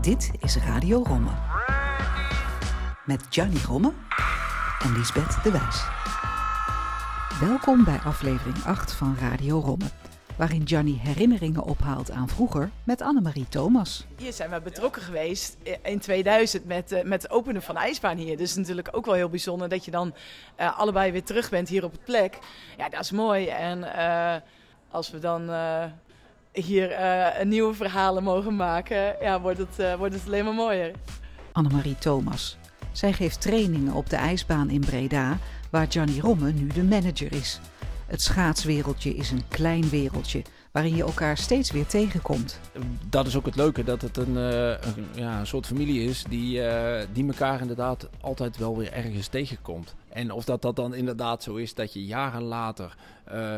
Dit is Radio Romme. Met Gianni Romme en Lisbeth de Wijs. Welkom bij aflevering 8 van Radio Romme. Waarin Gianni herinneringen ophaalt aan vroeger met Annemarie Thomas. Hier zijn we betrokken geweest in 2000 met, uh, met het openen van de ijsbaan hier. Dus natuurlijk ook wel heel bijzonder dat je dan uh, allebei weer terug bent hier op het plek. Ja, dat is mooi. En uh, als we dan hier uh, nieuwe verhalen mogen maken, ja, wordt, het, uh, wordt het alleen maar mooier. Annemarie Thomas. Zij geeft trainingen op de ijsbaan in Breda, waar Gianni Romme nu de manager is. Het schaatswereldje is een klein wereldje waarin je elkaar steeds weer tegenkomt. Dat is ook het leuke, dat het een, uh, een ja, een soort familie is die, die elkaar inderdaad altijd wel weer ergens tegenkomt. En of dat, dat dan inderdaad zo is dat je jaren later uh,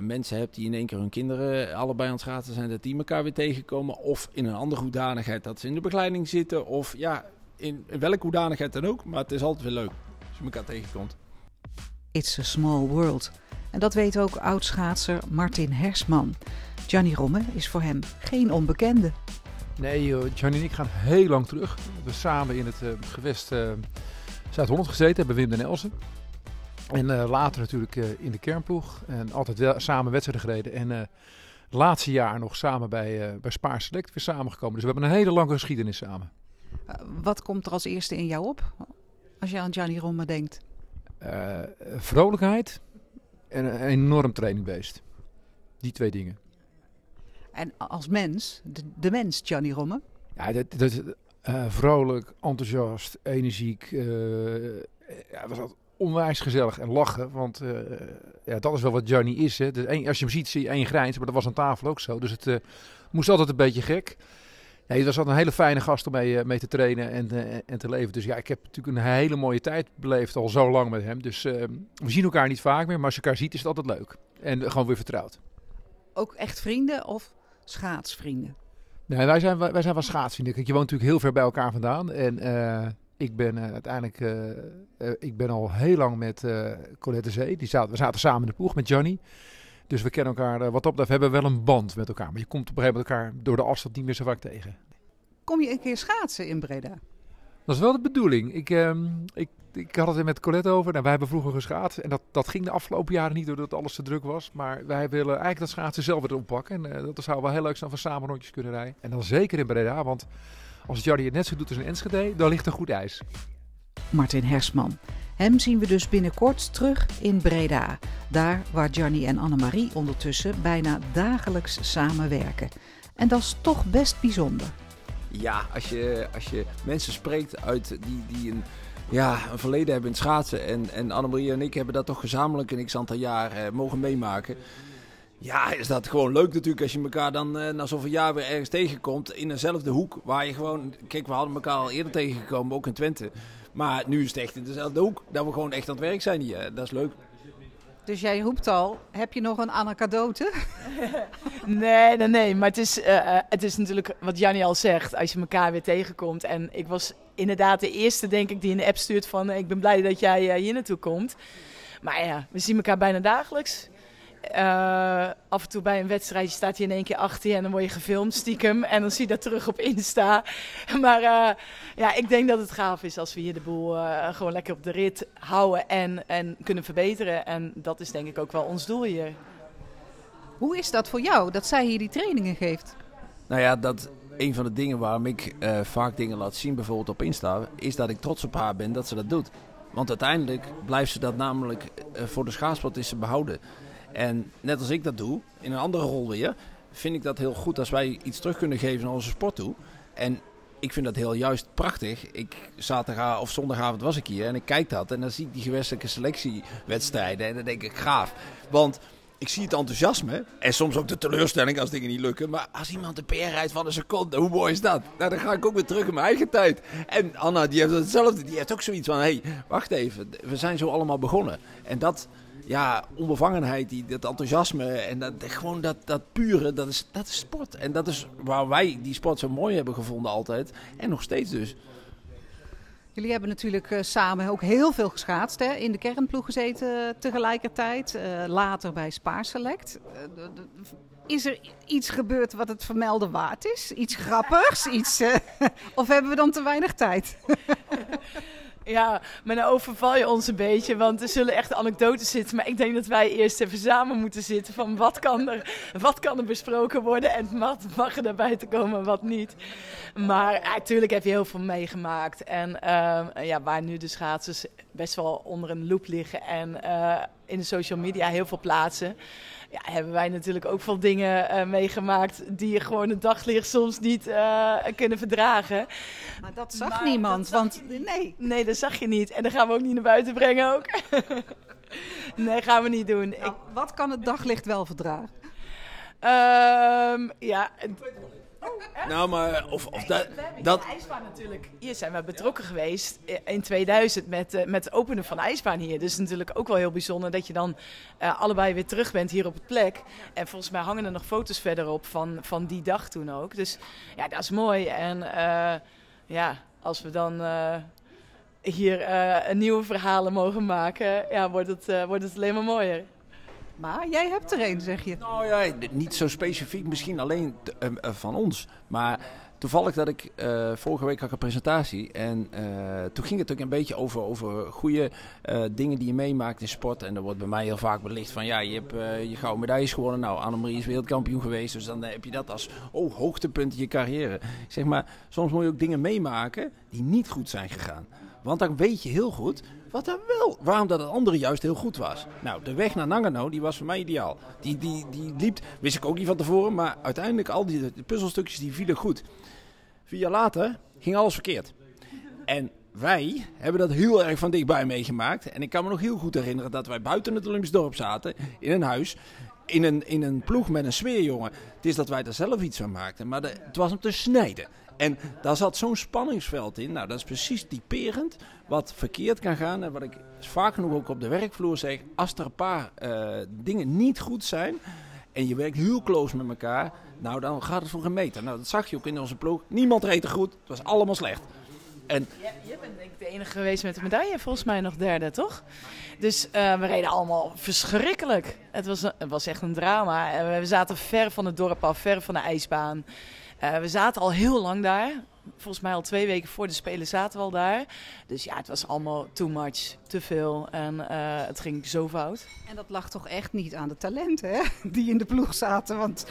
mensen hebt die in één keer hun kinderen allebei aan het schaatsen zijn, dat die elkaar weer tegenkomen. Of in een andere hoedanigheid dat ze in de begeleiding zitten. Of ja, in, in welke hoedanigheid dan ook. Maar het is altijd weer leuk als je elkaar tegenkomt. It's a small world. En dat weet ook oudschaatser Martin Hersman. Gianni Romme is voor hem geen onbekende. Nee, joh, Gianni en ik gaan heel lang terug. We hebben samen in het uh, gewest uh, Zuid-Holland gezeten, hebben Wim de Nelsen. En uh, later natuurlijk uh, in de kernploeg. En altijd wel samen wedstrijden gereden. En uh, laatste jaar nog samen bij, bij Spaar Select weer samengekomen. Dus we hebben een hele lange geschiedenis samen. wat komt er als eerste in jou op? Als je aan Gianni Romme denkt. vrolijkheid en een enorm trainingbeest. Die twee dingen. En als mens, de, de mens Gianni Romme? Ja, dat, dat, vrolijk, enthousiast, energiek. ja, was altijd onwijs gezellig en lachen. Want uh, ja, dat is wel wat Johnny is. Hè. Dus als je hem ziet, zie je één grijns. Maar dat was aan tafel ook zo. Dus het uh, moest altijd een beetje gek. Nee, het was altijd een hele fijne gast om mee, uh, mee te trainen en, en te leven. Dus ja, ik heb natuurlijk een hele mooie tijd beleefd al zo lang met hem. Dus we zien elkaar niet vaak meer. Maar als je elkaar ziet, is het altijd leuk. En gewoon weer vertrouwd. Ook echt vrienden of schaatsvrienden? Nee, wij zijn, wij zijn wel schaatsvrienden. Kijk, je woont natuurlijk heel ver bij elkaar vandaan. En ik ben uh, uiteindelijk, uh, uh, ik ben al heel lang met Colette Zee. Die zaten, we zaten samen in de ploeg met Johnny. Dus we kennen elkaar, wat op dat hebben we wel een band met elkaar. Maar je komt op een gegeven moment elkaar door de afstand niet meer zo vaak tegen. Kom je een keer schaatsen in Breda? Dat is wel de bedoeling. Ik, um, ik, ik had het er met Colette over. Nou, wij hebben vroeger geschaatst. En dat, dat ging de afgelopen jaren niet doordat alles te druk was. Maar wij willen eigenlijk dat schaatsen zelf weer oppakken. En dat zou wel heel leuk zijn we samen rondjes kunnen rijden. En dan zeker in Breda, want als Jardy het net zo doet als in Enschede, dan ligt er goed ijs. Martin Hersman. Hem zien we dus binnenkort terug in Breda. Daar waar Gianni en Annemarie ondertussen bijna dagelijks samenwerken. En dat is toch best bijzonder. Ja, als je, als je mensen spreekt uit die, die een, ja, een verleden hebben in het schaatsen. En, en Annemarie en ik hebben dat toch gezamenlijk een x-aantal jaar eh, mogen meemaken. Ja, is dat gewoon leuk natuurlijk als je elkaar dan uh, na zoveel jaar weer ergens tegenkomt in dezelfde hoek. Waar je gewoon, kijk we hadden elkaar al eerder tegengekomen, ook in Twente. Maar nu is het echt in dezelfde hoek, dat we gewoon echt aan het werk zijn hier. Dat is leuk. Dus jij roept al, heb je nog een anekdote? nee, nee, nee. Maar het is, uh, het is natuurlijk wat Jannie al zegt, als je elkaar weer tegenkomt. En ik was inderdaad de eerste, denk ik, die in de app stuurt van... ik ben blij dat jij uh, hier naartoe komt. Maar ja, we zien elkaar bijna dagelijks. Uh, af en toe bij een wedstrijdje staat hij in één keer achter je en dan word je gefilmd stiekem. En dan zie je dat terug op Insta. Maar uh, ja, ik denk dat het gaaf is als we hier de boel uh, gewoon lekker op de rit houden en, en kunnen verbeteren. En dat is denk ik ook wel ons doel hier. Hoe is dat voor jou, dat zij hier die trainingen geeft? Nou ja, dat een van de dingen waarom ik vaak dingen laat zien, bijvoorbeeld op Insta, is dat ik trots op haar ben dat ze dat doet. Want uiteindelijk blijft ze dat namelijk voor de schaatsport is ze behouden. En net als ik dat doe, in een andere rol weer, vind ik dat heel goed als wij iets terug kunnen geven naar onze sport toe. En ik vind dat heel juist prachtig. Ik zaterdag of zondagavond was ik hier en ik kijk dat en dan zie ik die gewestelijke selectiewedstrijden en dan denk ik gaaf. Want ik zie het enthousiasme en soms ook de teleurstelling als dingen niet lukken. Maar als iemand de PR rijdt van een seconde, hoe mooi is dat? Nou, dan ga ik ook weer terug in mijn eigen tijd. En Anna, die heeft hetzelfde. Die heeft ook zoiets van, hé, hey, wacht even. We zijn zo allemaal begonnen. En dat, ja, onbevangenheid, die, dat enthousiasme en dat, gewoon dat, dat pure, dat is, dat is sport. En dat is waar wij die sport zo mooi hebben gevonden altijd. En nog steeds dus. Jullie hebben natuurlijk uh, samen ook heel veel geschaatst. Hè? In de kernploeg gezeten tegelijkertijd. Uh, later bij Spaarselect. Is er iets gebeurd wat het vermelden waard is? Iets grappigs? Iets, of hebben we dan te weinig tijd? Ja, maar dan overval je ons een beetje, want er zullen echt anekdotes zitten. Maar ik denk dat wij eerst even samen moeten zitten van wat kan er, wat kan er besproken worden en wat mag er naar buiten komen wat niet. Maar natuurlijk heb je heel veel meegemaakt. En uh, ja, waar nu de schaatsers best wel onder een loep liggen en uh, in de social media heel veel plaatsen ja, hebben wij natuurlijk ook veel dingen uh, meegemaakt die je gewoon het daglicht soms niet uh, kunnen verdragen. Maar dat zag maar niemand, dat want nee. Nee, dat zag je niet. En dat gaan we ook niet naar buiten brengen ook. nee, gaan we niet doen. Nou, Ik... Wat kan het daglicht wel verdragen? Um, ja, Oh, nou, maar of, of dat... dat... ijsbaan natuurlijk. Hier zijn we betrokken geweest in 2000 met, uh, met het openen van de ijsbaan hier. Dus natuurlijk ook wel heel bijzonder dat je dan uh, allebei weer terug bent hier op het plek. En volgens mij hangen er nog foto's verderop van, van die dag toen ook. Dus ja, dat is mooi. En uh, ja, als we dan hier een nieuwe verhalen mogen maken, ja, wordt, het, wordt het alleen maar mooier. Maar jij hebt er een, zeg je. Nou ja, niet zo specifiek misschien alleen uh, van ons. Maar toevallig dat ik uh, vorige week had een presentatie. En toen ging het ook een beetje over, over goede dingen die je meemaakt in sport. En er wordt bij mij heel vaak belicht van ja, je hebt je gouden medailles gewonnen. Nou, Annemarie is wereldkampioen geweest. Dus dan heb je dat als oh, hoogtepunt in je carrière. Zeg maar, soms moet je ook dingen meemaken die niet goed zijn gegaan. Want dan weet je heel goed wat er wel, waarom dat het andere juist heel goed was. Nou, de weg naar Nagano, die was voor mij ideaal. Die, die, die liep, wist ik ook niet van tevoren, maar uiteindelijk al die puzzelstukjes die vielen goed. Vier jaar later ging alles verkeerd. En wij hebben dat heel erg van dichtbij meegemaakt. En ik kan me nog heel goed herinneren dat wij buiten het Olympisch dorp zaten, in een huis in een, in een ploeg met een sfeerjongen. Het is dat wij er zelf iets van maakten, maar het was om te snijden. En daar zat zo'n spanningsveld in. Nou, dat is precies typerend wat verkeerd kan gaan. En wat ik vaak genoeg ook op de werkvloer zeg. Als er een paar uh, dingen niet goed zijn. En je werkt heel close met elkaar. Nou, dan gaat het voor een meter. Nou, dat zag je ook in onze ploeg. Niemand reed er goed. Het was allemaal slecht. En... Ja, je bent denk ik de enige geweest met de medaille. Volgens mij nog derde, toch? Dus uh, we reden allemaal verschrikkelijk. Het was, het was echt een drama. We zaten ver van het dorp af, ver van de ijsbaan. Uh, we zaten al heel lang daar. Volgens mij al twee weken voor de Spelen zaten we al daar. Dus ja, het was allemaal too much, te veel. En uh, het ging zo fout. En dat lag toch echt niet aan de talenten hè? die in de ploeg zaten. Want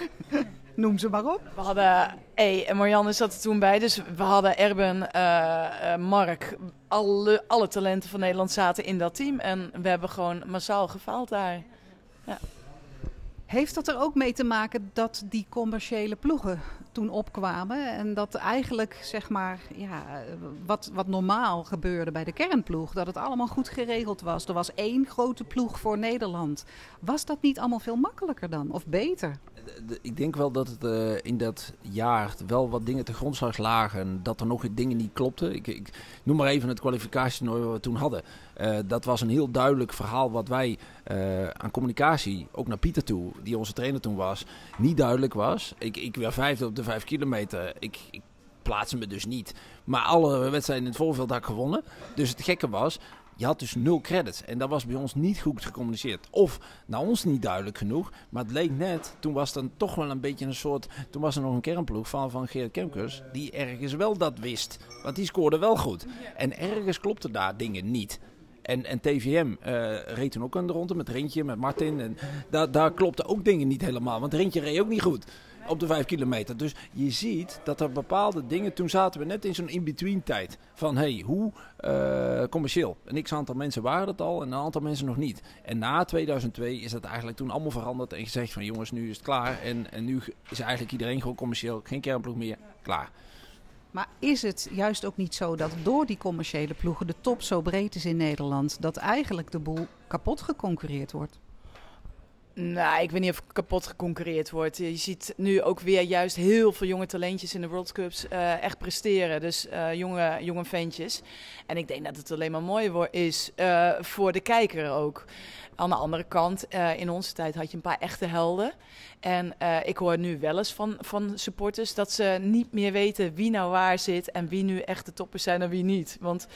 noem ze maar op. We hadden, hey, en Marianne zat er toen bij. Dus we hadden Erben, uh, Mark. Alle, alle talenten van Nederland zaten in dat team. En we hebben gewoon massaal gefaald daar. Ja. Heeft dat er ook mee te maken dat die commerciële ploegen toen opkwamen en dat eigenlijk zeg maar ja, wat, wat normaal gebeurde bij de kernploeg, dat het allemaal goed geregeld was. Er was één grote ploeg voor Nederland. Was dat niet allemaal veel makkelijker dan of beter? Ik denk wel dat het uh, in dat jaar wel wat dingen te grondslag lagen. Dat er nog dingen niet klopten. Ik, ik noem maar even het kwalificatietoernooi wat we toen hadden. Uh, dat was een heel duidelijk verhaal wat wij uh, aan communicatie, ook naar Pieter toe, die onze trainer toen was, niet duidelijk was. Ik, ik werd vijfde op de vijf kilometer. Ik, ik plaatste me dus niet. Maar alle wedstrijden in het voorveld had ik gewonnen. Dus het gekke was, je had dus nul credits. En dat was bij ons niet goed gecommuniceerd. Of naar ons niet duidelijk genoeg. Maar het leek net, toen was dan toch wel een beetje een soort... Toen was er nog een kernploeg van, van Geert Kemkers. Die ergens wel dat wist. Want die scoorde wel goed. En ergens klopte daar dingen niet. En, en TVM uh, reed toen ook de ronde met Rintje, met Martin. En daar, daar klopten ook dingen niet helemaal. Want Rintje reed ook niet goed op de 5 kilometer. Dus je ziet dat er bepaalde dingen. Toen zaten we net in zo'n in-between tijd. Van hey, hoe uh, commercieel. Een x aantal mensen waren het al en een aantal mensen nog niet. En na 2002 is dat eigenlijk toen allemaal veranderd. En gezegd van jongens, nu is het klaar. En, en nu is eigenlijk iedereen gewoon commercieel. Geen kernploeg meer. Klaar. Maar is het juist ook niet zo dat door die commerciële ploegen de top zo breed is in Nederland, dat eigenlijk de boel kapot geconcurreerd wordt? Nou, ik weet niet of kapot geconcurreerd wordt. Je ziet nu ook weer juist heel veel jonge talentjes in de World Cups uh, echt presteren. Dus uh, jonge, jonge ventjes. En ik denk dat het alleen maar mooi is uh, voor de kijker ook. Aan de andere kant, in onze tijd had je een paar echte helden. En ik hoor nu wel eens van, van supporters dat ze niet meer weten wie nou waar zit en wie nu echt de toppers zijn en wie niet. Want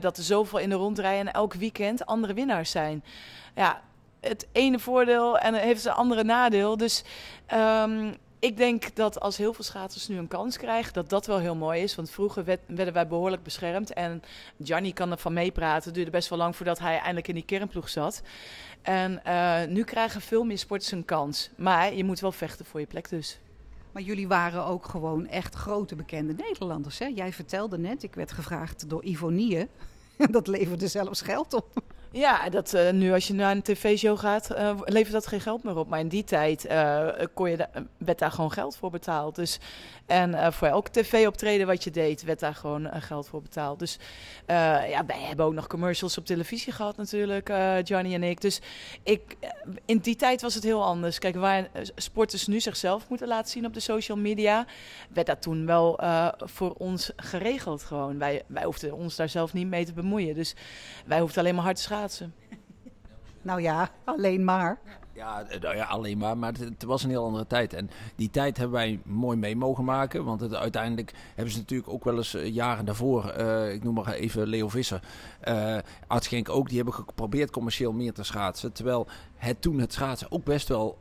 dat er zoveel in de rondrij en elk weekend andere winnaars zijn. Ja, het ene voordeel en heeft het andere nadeel. Dus ehm, ik denk dat als heel veel schaatsers nu een kans krijgen, dat dat wel heel mooi is. Want vroeger werden wij behoorlijk beschermd. En Gianni kan ervan meepraten. Het duurde best wel lang voordat hij eindelijk in die kernploeg zat. En uh, nu krijgen veel meer sporters een kans. Maar je moet wel vechten voor je plek dus. Maar jullie waren ook gewoon echt grote bekende Nederlanders. Hè? Jij vertelde net, ik werd gevraagd door Ivonie. dat leverde zelfs geld op. Ja, dat, uh, nu als je naar een tv-show gaat, uh, levert dat geen geld meer op. Maar in die tijd uh, kon je werd daar gewoon geld voor betaald. Dus, en voor elk tv-optreden wat je deed, werd daar gewoon geld voor betaald. Dus ja, wij hebben ook nog commercials op televisie gehad natuurlijk, Johnny en ik. Dus ik, in die tijd was het heel anders. Kijk, waar sporters nu zichzelf moeten laten zien op de social media, werd dat toen wel voor ons geregeld gewoon. Wij, wij hoefden ons daar zelf niet mee te bemoeien. Dus wij hoefden alleen maar hard te Nou ja, alleen maar. Ja, nou ja, alleen maar. Maar het, was een heel andere tijd. En die tijd hebben wij mooi mee mogen maken. Want uiteindelijk hebben ze natuurlijk ook wel eens uh, jaren daarvoor, uh, ik noem maar even Leo Visser, uh, ook, die hebben geprobeerd commercieel meer te schaatsen. Terwijl het toen het schaatsen ook best wel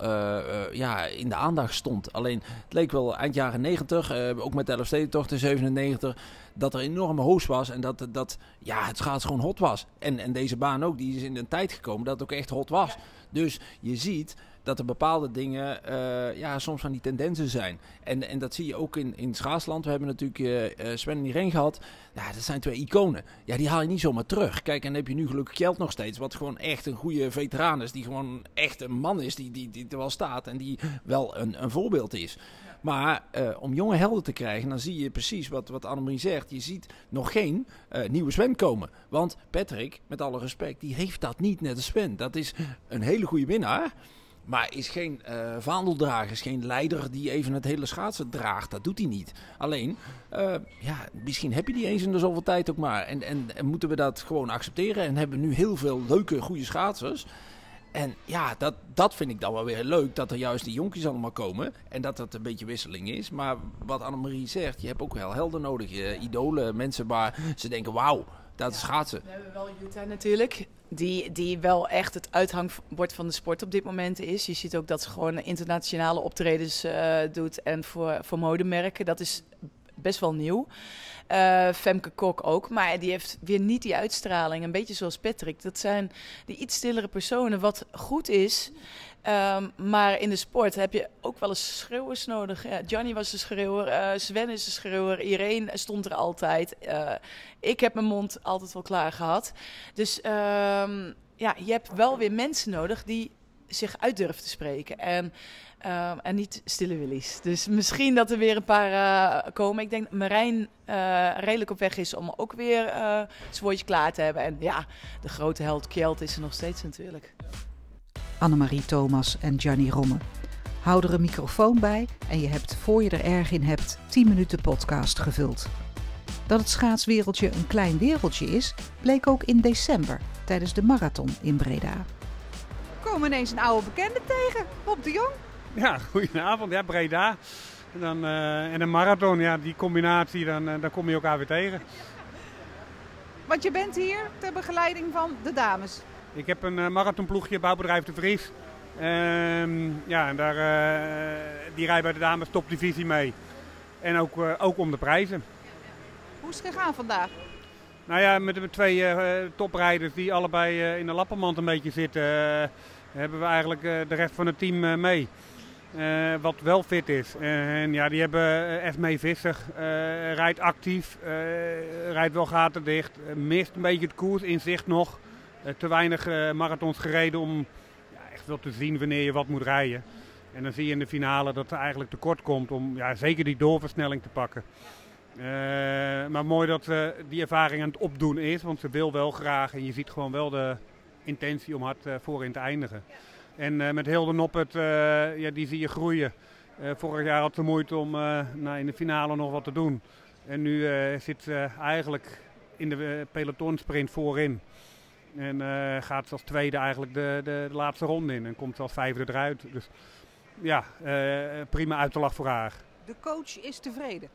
ja, in de aandacht stond. Alleen het leek wel eind jaren 90, ook met de Elfstedentocht in 97, dat er enorme hoos was en dat, dat ja, het schaatsen gewoon hot was. En, en deze baan ook, die is in een tijd gekomen dat het ook echt hot was. Dus je ziet dat er bepaalde dingen uh, ja, soms van die tendensen zijn. En, en dat zie je ook in, in Schaatsland. We hebben natuurlijk uh, Sven en Irene gehad. Ja, dat zijn twee iconen. Ja, die haal je niet zomaar terug. Kijk, en dan heb je nu gelukkig Kjeld nog steeds. Wat gewoon echt een goede veteraan is. Die gewoon echt een man is die, die, die er wel staat. En die wel een, een voorbeeld is. Maar uh, om jonge helden te krijgen, dan zie je precies wat, wat Annemarie zegt. Je ziet nog geen uh, nieuwe Sven komen. Want Patrick, met alle respect, die heeft dat niet net als Sven. Dat is een hele goede winnaar. Maar is geen uh, vaandeldrager, is geen leider die even het hele schaatsen draagt. Dat doet hij niet. Alleen, ja, misschien heb je die eens in de zoveel tijd ook maar. En, en, en, moeten we dat gewoon accepteren. En hebben we nu heel veel leuke, goede schaatsers. En ja, dat, dat vind ik dan wel weer leuk. Dat er juist die jonkies allemaal komen. En dat het een beetje wisseling is. Maar wat Annemarie zegt, je hebt ook wel helden nodig. Je idolen, mensen waar ze denken, wauw, dat is schaatsen. We hebben wel Jutta natuurlijk. Die, die wel echt het uithangbord van de sport op dit moment is. Je ziet ook dat ze gewoon internationale optredens uh, doet. En voor, voor modemerken. Dat is best wel nieuw. Uh, Femke Kok ook. Maar die heeft weer niet die uitstraling. Een beetje zoals Patrick. Dat zijn die iets stillere personen. Wat goed is. Um, maar in de sport heb je ook wel eens schreeuwers nodig. Ja, Johnny was een schreeuwer, uh, Sven is een schreeuwer, Irene stond er altijd. Uh, ik heb mijn mond altijd wel klaar gehad. Dus um, ja, je hebt wel weer mensen nodig die zich uit durven te spreken. En, uh, en niet stille willies. Dus misschien dat er weer een paar uh, komen. Ik denk dat Marijn uh, redelijk op weg is om ook weer uh, zijn klaar te hebben. En ja, de grote held Kjeld is er nog steeds natuurlijk. Annemarie Thomas en Gianni Romme. Hou er een microfoon bij en je hebt, voor je er erg in hebt, 10 minuten podcast gevuld. Dat het schaatswereldje een klein wereldje is, bleek ook in december tijdens de marathon in Breda. We komen ineens een oude bekende tegen, Bob de Jong. Ja, goedenavond. Ja, Breda. En, dan, uh, en een marathon, ja, die combinatie, dan, uh, dan kom je elkaar weer tegen. Want je bent hier ter begeleiding van de dames. Ik heb een uh, marathonploegje, bouwbedrijf De Vries. Uh, ja, en daar, die rijdt bij de dames topdivisie mee. En ook, ook om de prijzen. Hoe is het gegaan vandaag? Nou ja, met de twee toprijders die allebei in de lappenmand een beetje zitten, hebben we eigenlijk de rest van het team mee. Wat wel fit is. en ja, die hebben Esmee Visser, rijdt actief, rijdt wel gaten dicht, mist een beetje het koers in zicht nog. Uh, te weinig uh, marathons gereden om ja, echt wel te zien wanneer je wat moet rijden. En dan zie je in de finale dat er eigenlijk tekort komt om ja, zeker die doorversnelling te pakken. Uh, maar mooi dat ze die ervaring aan het opdoen is, want ze wil wel graag en je ziet gewoon wel de intentie om hard voorin te eindigen. En met Hilde Noppert, ja, die zie je groeien. vorig jaar had ze moeite om nou, in de finale nog wat te doen. En nu zit ze eigenlijk in de pelotonsprint voorin. En uh, gaat als tweede eigenlijk de, de, de, laatste ronde in. En komt als vijfde eruit. Dus ja, uh, prima uitslag voor haar. De coach is tevreden?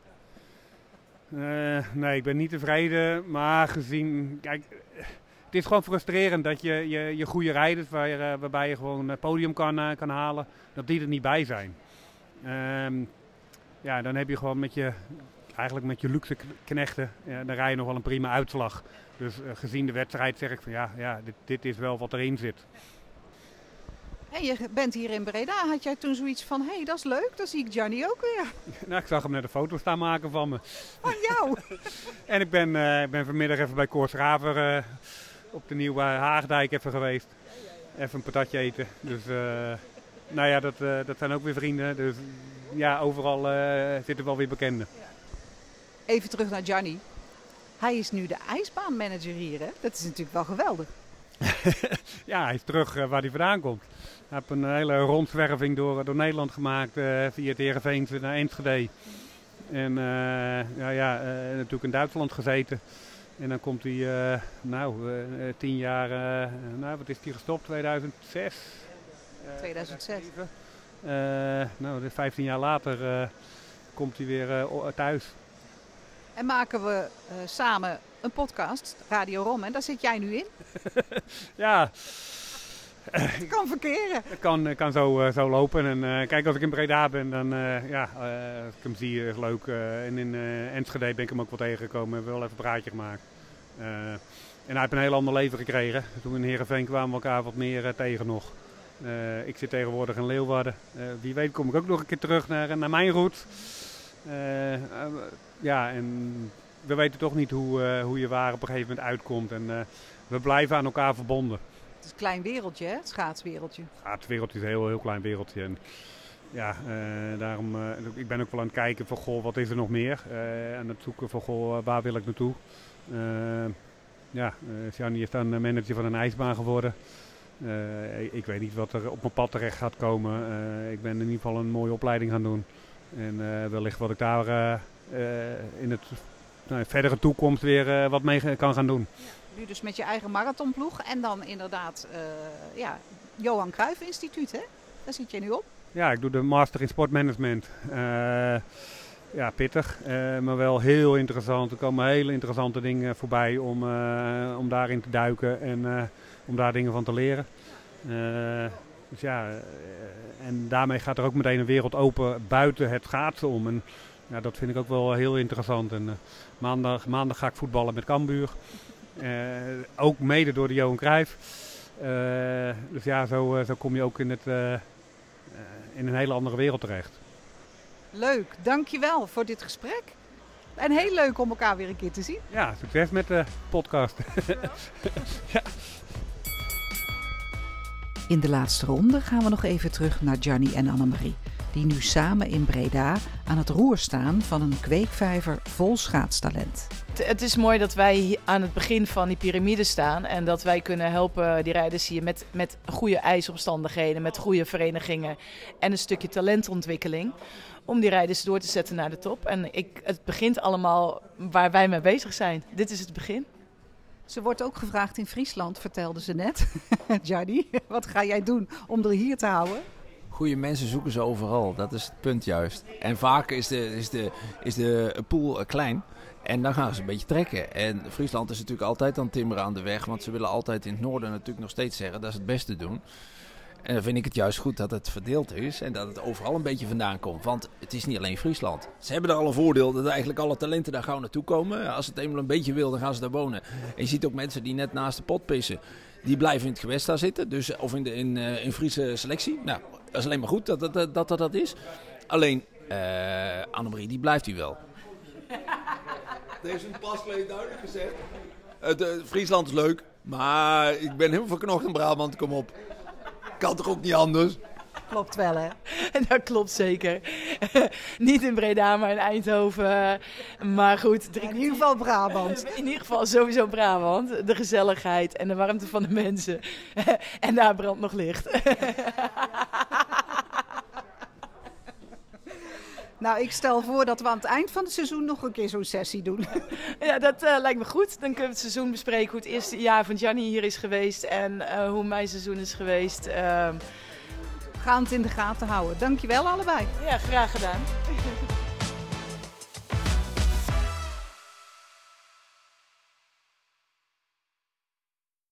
Uh, nee, ik ben niet tevreden. Maar gezien... Kijk, het is gewoon frustrerend dat je je, je goede rijders, waar, eh, waarbij je gewoon het podium kan, eh, kan halen, dat die er niet bij zijn. Ehm, ja, dan heb je gewoon met je, eigenlijk met je luxe knechten, ja, dan rij je nog wel een prima uitslag. Dus eh, gezien de wedstrijd zeg ik van ja, ja dit, dit is wel wat erin zit. En je bent hier in Breda. Had jij toen zoiets van, hé, hey, dat is leuk, dan zie ik Gianni ook weer. nou, ik zag hem net een foto staan maken van me. Van jou? en ik ben, uh, ben vanmiddag even bij Koors Raver uh, op de nieuwe Haagdijk even geweest. Even een patatje eten. Dus, uh, nou ja, dat, dat zijn ook weer vrienden. Dus ja, overal zitten wel weer bekenden. Even terug naar Gianni. Hij is nu de ijsbaanmanager hier, hè? Dat is natuurlijk wel geweldig. ja, hij is terug waar hij vandaan komt. Hij heeft een hele rondzwerving door, door Nederland gemaakt uh, via het Heerenveen naar Enschede. En uh, ja, ja uh, natuurlijk in Duitsland gezeten. En dan komt hij, nou, tien jaar, nou, wat is hij gestopt? 2006? 2006. nou, 15 jaar later komt hij weer thuis. En maken we samen een podcast, Radio Rom, en daar zit jij nu in? ja. Het kan verkeren. Het kan, kan zo, zo lopen. En uh, kijk, als ik in Breda ben, dan uh, ja, uh, ik hem zie, is leuk. en in Enschede ben ik hem ook wel tegengekomen. We hebben wel even een praatje gemaakt. en hij heeft een heel ander leven gekregen. Toen we in Heerenveen kwamen we elkaar wat meer tegen nog. ik zit tegenwoordig in Leeuwarden. wie weet kom ik ook nog een keer terug naar, naar mijn route. ja, en we weten toch niet hoe, hoe je waar op een gegeven moment uitkomt. En we blijven aan elkaar verbonden. Het is een klein wereldje, hè? het schaatswereldje. Ja, het wereldje is een heel, heel klein wereldje. En ja, uh, daarom, uh, ik ben ook wel aan het kijken van, goh, wat is er nog meer? Uh, aan het zoeken van, goh, waar wil ik naartoe? ja, Gianni is dan manager van een ijsbaan geworden. ik weet niet wat er op mijn pad terecht gaat komen. ik ben in ieder geval een mooie opleiding gaan doen. En wellicht wat ik daar in het nou, verdere toekomst weer wat mee kan gaan doen. Ja. Nu dus met je eigen marathonploeg. En dan inderdaad, uh, ja, Johan Cruijff Instituut, hè? Daar zit je nu op. Ja, ik doe de Master in Sportmanagement. Uh, ja, pittig, uh, maar wel heel interessant. Er komen hele interessante dingen voorbij om, om daarin te duiken en om daar dingen van te leren. dus ja, en daarmee gaat er ook meteen een wereld open buiten het schaatsen om. En ja, dat vind ik ook wel heel interessant. En maandag, maandag ga ik voetballen met Cambuur. Uh, ook mede door de Johan Cruijff. Uh, dus ja, zo, zo kom je ook in, het, uh, in een hele andere wereld terecht. Leuk, dankjewel voor dit gesprek. En heel leuk om elkaar weer een keer te zien. Ja, succes met de podcast. ja. In de laatste ronde gaan we nog even terug naar Gianni en Annemarie die nu samen in Breda aan het roer staan van een kweekvijver vol schaatstalent. Het is mooi dat wij aan het begin van die piramide staan en dat wij kunnen helpen die rijders hier met, met goede ijsomstandigheden, met goede verenigingen en een stukje talentontwikkeling om die rijders door te zetten naar de top. En ik, het begint allemaal waar wij mee bezig zijn. Dit is het begin. Ze wordt ook gevraagd in Friesland, vertelde ze net. Jardy, wat ga jij doen om er hier te houden? Goede mensen zoeken ze overal. Dat is het punt juist. En vaak is de, is de, is de pool eh, klein. En dan gaan ze een beetje trekken. En Friesland is natuurlijk altijd aan timmeren aan de weg. Want ze willen altijd in het noorden natuurlijk nog steeds zeggen dat ze het beste doen. En dan vind ik het juist goed dat het verdeeld is en dat het overal een beetje vandaan komt. Want het is niet alleen Friesland. Ze hebben er al een voordeel dat eigenlijk alle talenten daar gauw naartoe komen. Als het eenmaal een beetje wil, dan gaan ze daar wonen. En je ziet ook mensen die net naast de pot pissen. Die blijven in het gewest daar zitten. Dus, of in de in, uh, in Friese selectie. Nou, dat is alleen maar goed dat dat, dat, dat, dat is. Alleen, uh, Annemarie, die blijft hij wel. Deze pas geleden duidelijk gezegd. Het, uh, Friesland is leuk, maar ik ben helemaal verknocht in Brabant, kom op. Kan toch ook niet anders? Klopt wel, hè? Dat klopt zeker. Niet in Breda, maar in Eindhoven. Maar goed. In ieder geval Brabant. In ieder geval sowieso Brabant. De gezelligheid en de warmte van de mensen. En daar brandt nog licht. Nou, ik stel voor dat we aan het eind van het seizoen nog een keer zo'n sessie doen. Ja, dat uh, lijkt me goed. Dan kunnen we het seizoen bespreken. Hoe het eerste jaar van Gianni hier is geweest. En uh, hoe mijn seizoen is geweest. Uh... Gaan het in de gaten houden. Dankjewel allebei. Ja, graag gedaan.